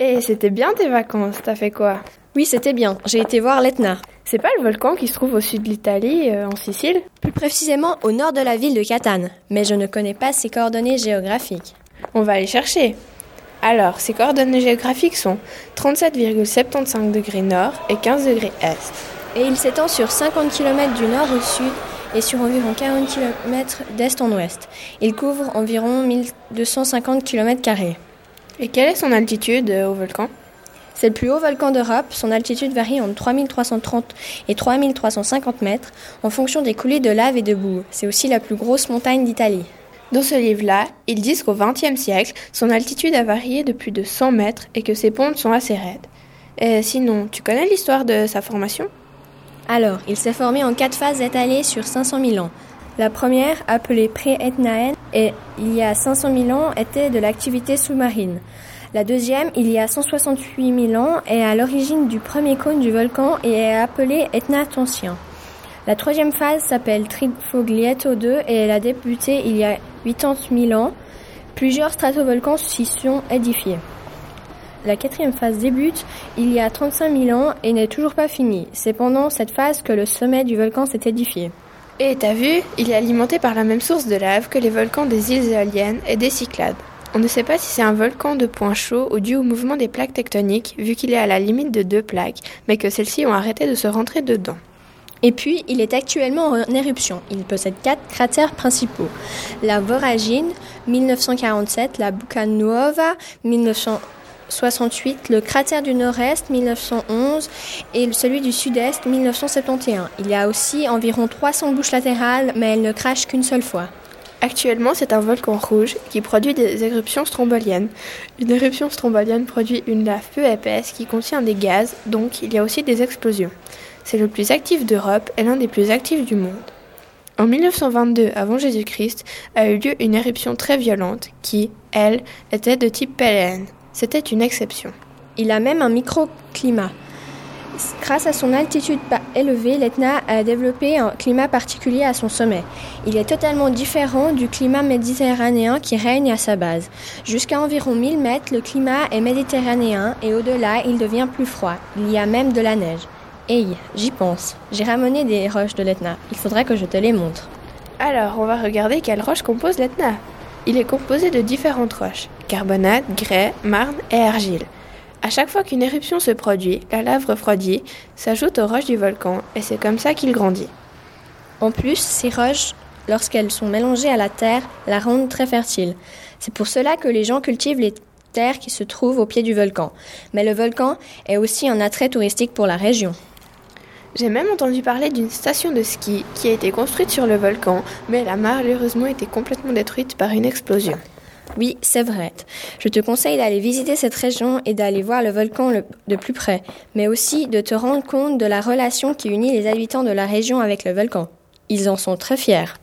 Et c'était bien tes vacances, t'as fait quoi? Oui, c'était bien. J'ai été voir l'Etna. C'est pas le volcan qui se trouve au sud de l'Italie, euh, en Sicile? Plus précisément au nord de la ville de Catane, mais je ne connais pas ses coordonnées géographiques. On va aller chercher. Alors, ses coordonnées géographiques sont 37,75 degrés nord et 15 degrés est. Et il s'étend sur 50 km du nord au sud et sur environ 40 km d'est en ouest. Il couvre environ 1250 km. Et quelle est son altitude euh, au volcan? C'est le plus haut volcan d'Europe. Son altitude varie entre 3330 et 3350 mètres en fonction des coulées de lave et de boue. C'est aussi la plus grosse montagne d'Italie. Dans ce livre-là, ils disent qu'au XXe siècle, son altitude a varié de plus de 100 mètres et que ses pentes sont assez raides. Et sinon, tu connais l'histoire de sa formation? Alors, il s'est formé en quatre phases étalées sur 500 000 ans. La première, appelée pré-Etnaène, et il y a 500 000 ans, était de l'activité sous-marine. La deuxième, il y a 168 000 ans, est à l'origine du premier cône du volcan et est appelée Etna-Tensien. La troisième phase s'appelle Trifoglietto 2 et elle a débuté il y a 80 000 ans. Plusieurs stratovolcans s'y sont édifiés. La quatrième phase débute il y a 35 000 ans et n'est toujours pas finie. C'est pendant cette phase que le sommet du volcan s'est édifié. Et t'as vu, il est alimenté par la même source de lave que les volcans des îles éoliennes et des Cyclades. On ne sait pas si c'est un volcan de point chaud ou dû au mouvement des plaques tectoniques, vu qu'il est à la limite de deux plaques, mais que celles-ci ont arrêté de se rentrer dedans. Et puis, il est actuellement en éruption. Il possède quatre cratères principaux. La Voragine, 1947, la Bucanuova, 1968, le cratère du nord-est, 1911, et celui du sud-est, 1971. Il y a aussi environ 300 bouches latérales, mais elles ne crachent qu'une seule fois. Actuellement, c'est un volcan rouge qui produit des éruptions stromboliennes. Une éruption strombolienne produit une lave peu épaisse qui contient des gaz, donc il y a aussi des explosions. C'est le plus actif d'Europe et l'un des plus actifs du monde. En 1922 avant Jésus-Christ a eu lieu une éruption très violente qui, elle, était de type PLN. C'était une exception. Il a même un microclimat. Grâce à son altitude élevée, l'Etna a développé un climat particulier à son sommet. Il est totalement différent du climat méditerranéen qui règne à sa base. Jusqu'à environ 1000 mètres, le climat est méditerranéen et au-delà, il devient plus froid. Il y a même de la neige. Hey, j'y pense. J'ai ramené des roches de l'Etna. Il faudrait que je te les montre. Alors, on va regarder quelles roches composent l'Etna. Il est composé de différentes roches carbonate, grès, marne et argile. À chaque fois qu'une éruption se produit, la lave refroidie s'ajoute aux roches du volcan et c'est comme ça qu'il grandit. En plus, ces roches, lorsqu'elles sont mélangées à la terre, la rendent très fertile. C'est pour cela que les gens cultivent les terres qui se trouvent au pied du volcan. Mais le volcan est aussi un attrait touristique pour la région. J'ai même entendu parler d'une station de ski qui a été construite sur le volcan, mais elle a malheureusement été complètement détruite par une explosion. Oui, c'est vrai. Je te conseille d'aller visiter cette région et d'aller voir le volcan de plus près, mais aussi de te rendre compte de la relation qui unit les habitants de la région avec le volcan. Ils en sont très fiers.